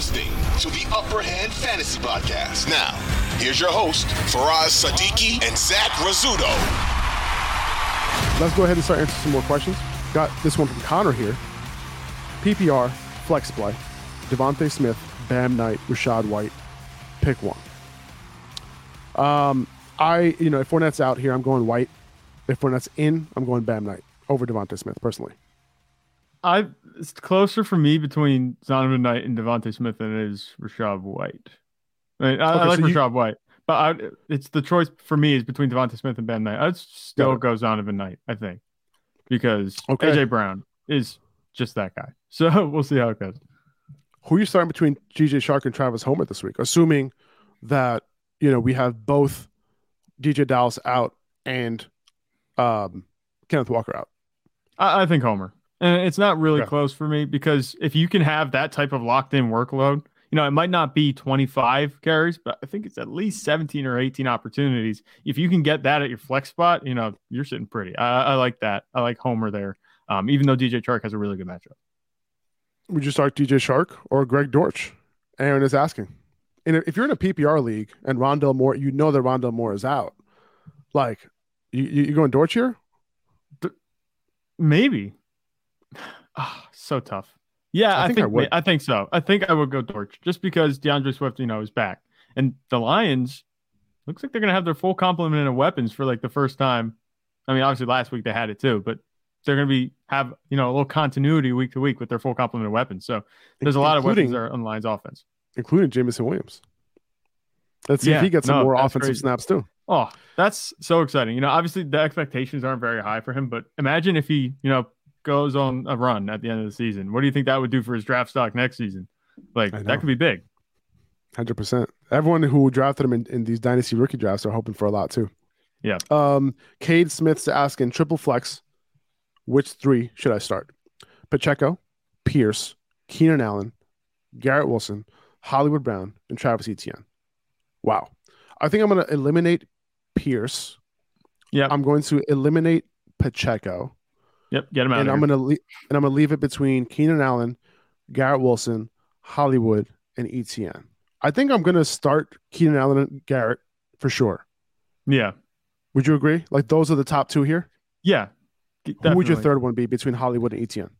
Listening to the Upper Hand Fantasy Podcast. Now, here's your host, Faraz Sadiki and Zach Rizzuto. Let's go ahead and start answering some more questions. Got this one from Connor here. PPR, flex play, DeVonta Smith, Bam Knight, Rachaad White, pick one. Um, I, you know, if Fournette's out here, I'm going White. If Fournette's in, I'm going Bam Knight over DeVonta Smith personally. I it's closer for me between Zonovan Knight and DeVonta Smith than it is Rachaad White. I, mean, I, Okay, I like so you- Rachaad White, but I, it's the choice for me is between DeVonta Smith and Bam Knight. I'd still go Zonovan Knight, I think, because Okay. AJ Brown is just that guy. So we'll see how it goes. Who are you starting between DJ Chark and Travis Homer this week? Assuming that, you know, we have both DJ Dallas out and um, Kenneth Walker out. I, I think Homer. And it's not really Okay. close for me because if you can have that type of locked in workload, you know, it might not be 25 carries, but I think it's at least 17 or 18 opportunities. If you can get that at your flex spot, you know, you're sitting pretty. I, I like that. I like Homer there, um, even though DJ Chark has a really good matchup. Would you start DJ Chark or Greg Dortch? Aaron is asking. And if you're in a PPR league and Rondale Moore, you know that Rondale Moore is out. Like, you, you you going Dortch here? Maybe. Ah, so tough. Yeah, I I, think think I would. I think so. I think I would go Dortch just because D'Andre Swift, you know, is back, and the Lions looks like they're gonna have their full complement of weapons for like the first time. I mean, obviously last week they had it too, but they're gonna be have you know a little continuity week to week with their full complement of weapons. So there's a lot of weapons there on the Lions offense. including Jameson Williams. Let's see if he gets some more offensive crazy. snaps too. Oh, that's so exciting. You know, obviously the expectations aren't very high for him, but imagine if he, you know, goes on a run at the end of the season. What do you think that would do for his draft stock next season? Like that could be big. Hundred percent. Everyone who drafted him in, in these dynasty rookie drafts are hoping for a lot too. Yeah. Um, Cade Smith's asking triple flex. Which three should I start? Pacheco, Pierce, Keenan Allen, Garrett Wilson, Hollywood Brown, and Travis Etienne. Wow. I think I'm going to eliminate Pierce. Yeah. I'm going to eliminate Pacheco, Yep. Get him out. and of I'm here. to le- and I'm going to leave it between Keenan Allen, Garrett Wilson, Hollywood, and Etienne. I think I'm going to start Keenan Allen and Garrett for sure. Yeah. Would you agree? Like those are the top two here. Yeah. Who would your third one be between Hollywood and Etienne?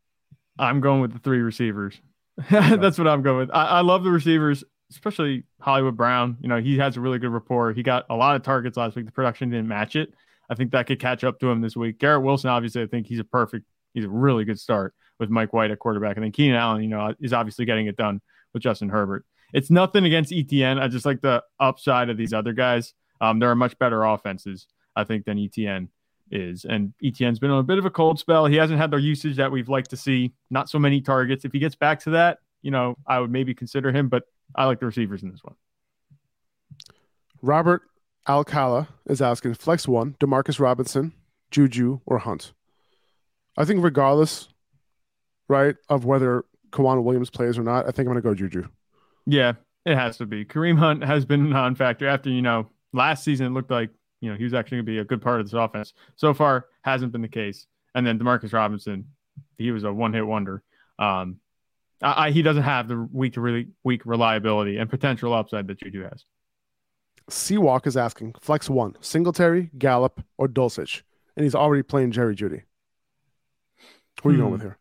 I'm going with the three receivers. That's what I'm going with. I, I love the receivers, especially Hollywood Brown. You know, he has a really good rapport. He got a lot of targets last week. The production didn't match it. I think that could catch up to him this week. Garrett Wilson, obviously, I think he's a perfect, he's a really good start with Mike White at quarterback. And then Keenan Allen, you know, is obviously getting it done with Justin Herbert. It's nothing against Etienne. I just like the upside of these other guys. Um, there are much better offenses, I think, than Etienne is. And Etienne's been on a bit of a cold spell. He hasn't had the usage that we've liked to see. Not so many targets. If he gets back to that, you know, I would maybe consider him, but I like the receivers in this one. Robert Alcala is asking flex one, Demarcus Robinson, Juju, or Hunt. I think regardless, right, of whether Kawan Williams plays or not, I think I'm gonna go Juju. Yeah, it has to be. Kareem Hunt has been a non-factor after, you know, last season it looked like, you know, he was actually going to be a good part of this offense. So far hasn't been the case. And then Demarcus Robinson, he was a one-hit wonder. Um, I, I, he doesn't have the week to really weak reliability and potential upside that Juju has. Seawalk is asking flex one, Singletary, Gallup, or Dulcich, and he's already playing Jerry Jeudy. Who are you going Hmm. with here?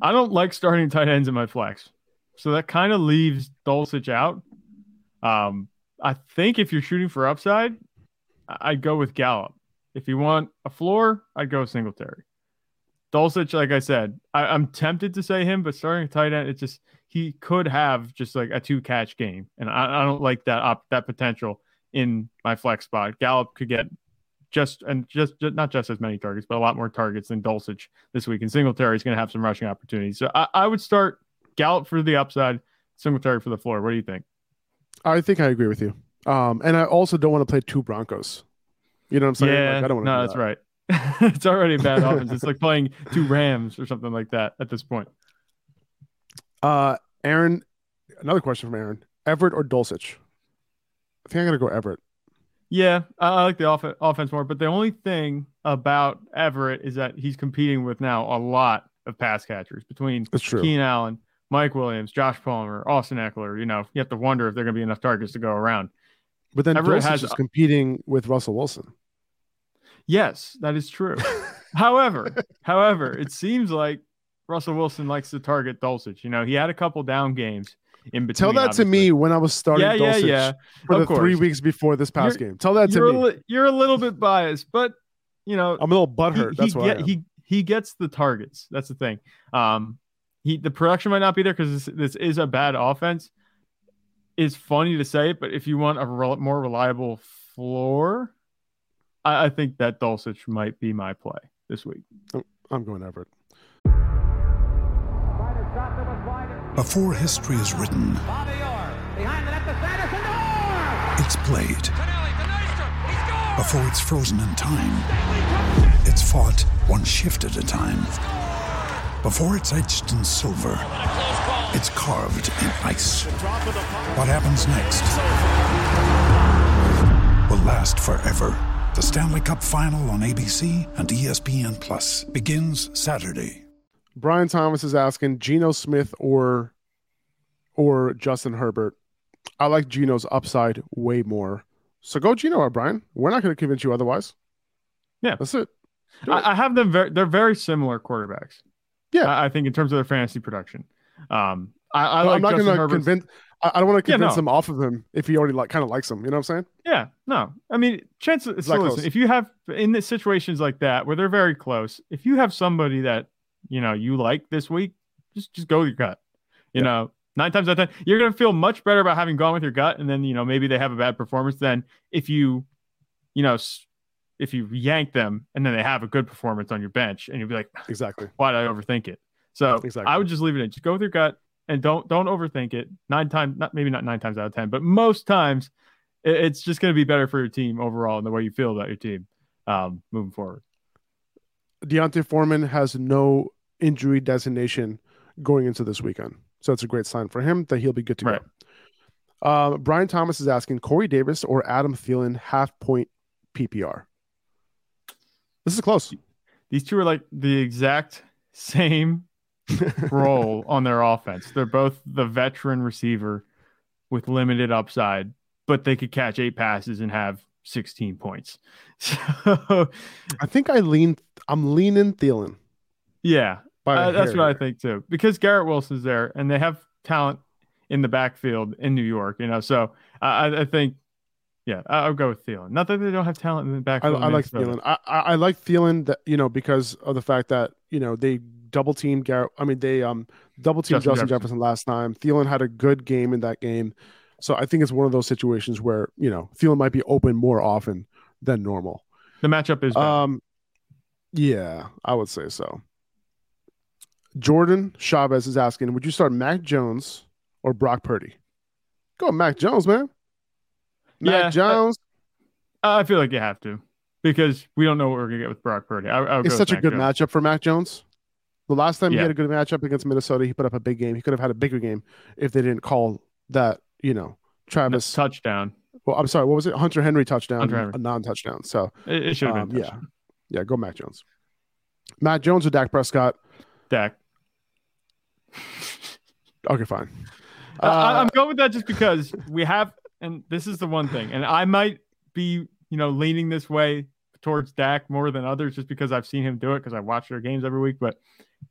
I don't like starting tight ends in my flex. So that kind of leaves Dulcich out. Um, I think if you're shooting for upside, I'd go with Gallup. If you want a floor, I'd go Singletary. Dulcich, like I said, I, am tempted to say him, but starting a tight end, it just he could have just like a two catch game, and I, I don't like that op, that potential in my flex spot. Gallup could get just and just, just, not just as many targets, but a lot more targets than Dulcich this week. And Singletary is going to have some rushing opportunities. So I, I, would start Gallup for the upside, Singletary for the floor. What do you think? I think I agree with you. Um, and I also don't want to play two Broncos. You know what I'm saying? Yeah, like, I don't want to. No, that's that. right. it's already a bad offense. It's like playing two Rams or something like that at this point. Uh, Aaron, another question from Aaron: Everett or Dulcich? I think I'm gonna go Everett. Yeah, I like the off- offense more, but the only thing about Everett is that he's competing with now a lot of pass catchers between Keenan Allen, Mike Williams, Josh Palmer, Austin Ekeler. You know, you have to wonder if there are going to be enough targets to go around. But then Everett Dulcich has, is competing with Russell Wilson. Yes, that is true. however, however, it seems like Russell Wilson likes to target Dulcich. You know, he had a couple down games in between. Tell that obviously. to me when I was starting yeah, Dulcich yeah, yeah. for of the course. three weeks before this past you're, game. Tell that to me. A li- you're a little bit biased, but you know, I'm a little butthurt. He, That's he why he he gets the targets. That's the thing. Um, he the production might not be there because this, this is a bad offense. It's funny to say, it, but if you want a re- more reliable floor, I, I think that Dulcich might be my play this week. Oh, I'm going Everett. Before history is written, it's played. Before it's frozen in time, it's fought one shift at a time. Before it's etched in silver, it's carved in ice. What happens next will last forever. The Stanley Cup Final on ABC and ESPN Plus begins Saturday. Brian Thomas is asking Geno Smith or or Justin Herbert. I like Geno's upside way more. So go Geno or Brian. We're not going to convince you otherwise. Yeah, that's it. I, I, have them. Very, they're very similar quarterbacks. Yeah, I, I, think in terms of their fantasy production. Um, I, I like I'm not going to convince. I, don't want to convince yeah, no. him off of him if he already like kind of likes him. You know what I'm saying? Yeah. No. I mean, chances. So listen, if you have in the situations like that where they're very close, if you have somebody that you know you like this week, just just go with your gut. You yeah. know, nine times out of ten, you're gonna feel much better about having gone with your gut, and then you know maybe they have a bad performance Then if you, you know, if you yank them and then they have a good performance on your bench, and you'll be like, exactly, why did I overthink it? So exactly. I would just leave it in. Just go with your gut and don't don't overthink it. Nine times, not maybe not nine times out of ten, but most times, it, it's just going to be better for your team overall and the way you feel about your team um, moving forward. D'Onta Foreman has no injury designation going into this weekend. So it's a great sign for him that he'll be good to right. go. Uh, Brian Thomas is asking Corey Davis or Adam Thielen half point PPR. This is close. These two are like the exact same role on their offense. They're both the veteran receiver with limited upside, but they could catch eight passes and have 16 points. So I think I lean I'm leaning Thielen. Yeah. Uh, that's what I think too. Because Garrett Wilson's there and they have talent in the backfield in New York, you know. So I, I think yeah, I'll go with Thielen. Not that they don't have talent in the backfield. I, I like Thielen. I, I like Thielen that you know because of the fact that you know they double teamed Garrett. I mean they um double teamed Justin, Justin Jefferson. Jefferson last time. Thielen had a good game in that game. So I think it's one of those situations where you know Thielen might be open more often than normal. The matchup is bad. um, yeah, I would say so. Jordan Chavez is asking, would you start Mac Jones or Brock Purdy? Go Mac Jones, man. Mac yeah, Jones. I, I, feel like you have to because we don't know what we're gonna get with Brock Purdy. I, it's such a good Jones. matchup for Mac Jones. The last time yeah. he had a good matchup against Minnesota, he put up a big game. He could have had a bigger game if they didn't call that you know, Travis touchdown. Well, I'm sorry. What was it? Hunter Henry touchdown, Hunter Henry. a non-touchdown. So it, it should have um, been. Yeah, yeah. Go Mac Jones. Matt Jones or Dak Prescott? Dak. okay, fine. Uh, I, I'm going with that just because we have, and this is the one thing, and I might be, you know, leaning this way towards Dak more than others just because I've seen him do it because I watch their games every week. But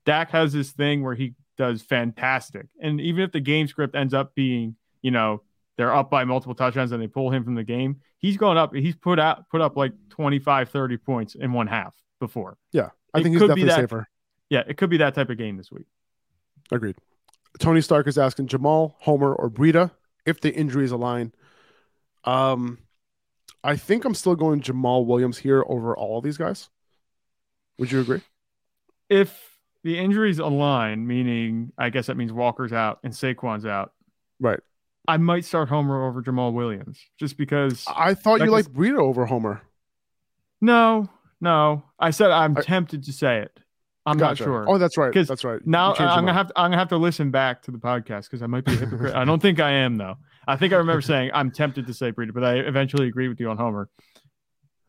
Dak has this thing where he does fantastic, and even if the game script ends up being you know, they're up by multiple touchdowns and they pull him from the game. He's going up. He's put out put up like 25, 30 points in one half before. Yeah. I it think he's definitely that, safer. yeah, it could be that type of game this week. Agreed. Tony Stark is asking Jamaal, Homer, or Breida if the injuries align. Um, I think I'm still going Jamaal Williams here over all these guys. Would you agree? If the injuries align, meaning I guess that means Walker's out and Saquon's out, Right. I might start Homer over Jamaal Williams just because. I thought you liked Breida over Homer. No, no. I said I'm I- tempted to say it. I'm Gotcha. not sure. Oh, that's right. That's right. now I'm gonna mind. have to, I'm gonna have to listen back to the podcast because I might be a hypocrite. I don't think I am though. I think I remember saying I'm tempted to say Breida, but I eventually agreed with you on Homer.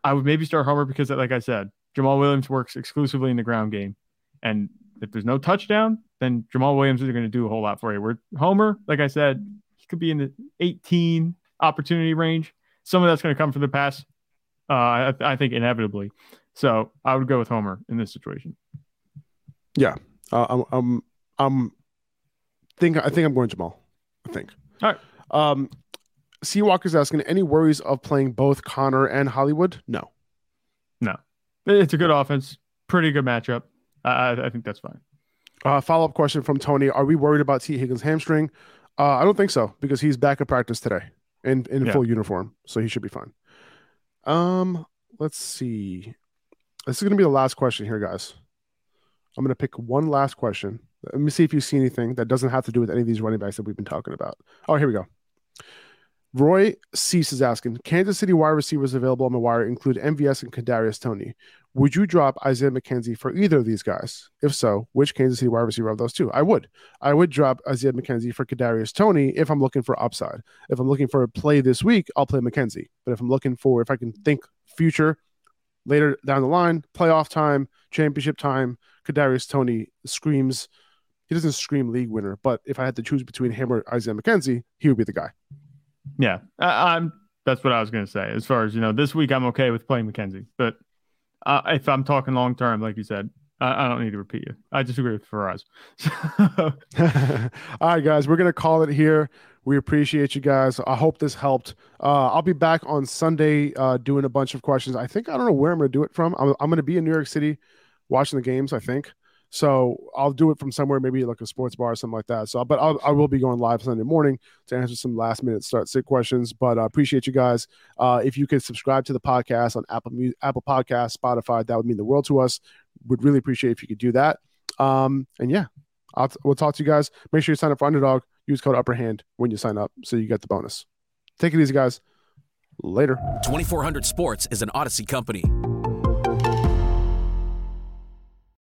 I would maybe start Homer because, like I said, Jamaal Williams works exclusively in the ground game, and if there's no touchdown, then Jamaal Williams isn't going to do a whole lot for you. Where Homer, like I said, he could be in the 18 opportunity range. Some of that's going to come from the pass. Uh, I, I think inevitably. So I would go with Homer in this situation. Uh, I'm, I'm, I'm think I think I'm going Jamaal. I think. All right. Um, Seawalker's asking any worries of playing both Connor and Hollywood? No. No. It's a good offense, pretty good matchup. I, I- think that's fine. Uh, follow up question from Tony: Are we worried about Tee Higgins' hamstring? Uh, I don't think so because he's back at practice today in in Yeah. full uniform, so he should be fine. Um, let's see. This is gonna be the last question here, guys. I'm gonna pick one last question. Let me see if you see anything that doesn't have to do with any of these running backs that we've been talking about. Oh, here we go. Roy Cease is asking: Kansas City wide receivers available on the wire include MVS and Kadarius Toney. Would you drop Isaiah McKenzie for either of these guys? If so, which Kansas City wide receiver of those two? I would. I would drop Isaiah McKenzie for Kadarius Toney if I'm looking for upside. If I'm looking for a play this week, I'll play McKenzie. But if I'm looking for if I can think future later down the line, playoff time, championship time, Kadarius Toney screams. He doesn't scream league winner, but if I had to choose between him or Isaiah McKenzie, he would be the guy. Yeah, I, I'm. That's what I was going to say. As far as you know, this week I'm okay with playing McKenzie, but uh, if I'm talking long term, like you said, I, I don't need to repeat you. I disagree with Faraz. All right, guys, we're gonna call it here. We appreciate you guys. I hope this helped. Uh, I'll be back on Sunday uh, doing a bunch of questions. I think I don't know where I'm gonna do it from. I'm, I'm gonna be in New York City watching the games. I think so. I'll do it from somewhere, maybe like a sports bar or something like that. So, but I'll, I will be going live Sunday morning to answer some last minute start sit questions. But I appreciate you guys. Uh, if you could subscribe to the podcast on Apple Apple Podcast, Spotify, that would mean the world to us. Would really appreciate if you could do that. Um, and yeah, I'll we'll talk to you guys. Make sure you sign up for Underdog. Use code Upper Hand when you sign up, so you get the bonus. Take it easy, guys. Later. 2400 Sports is an Odyssey company.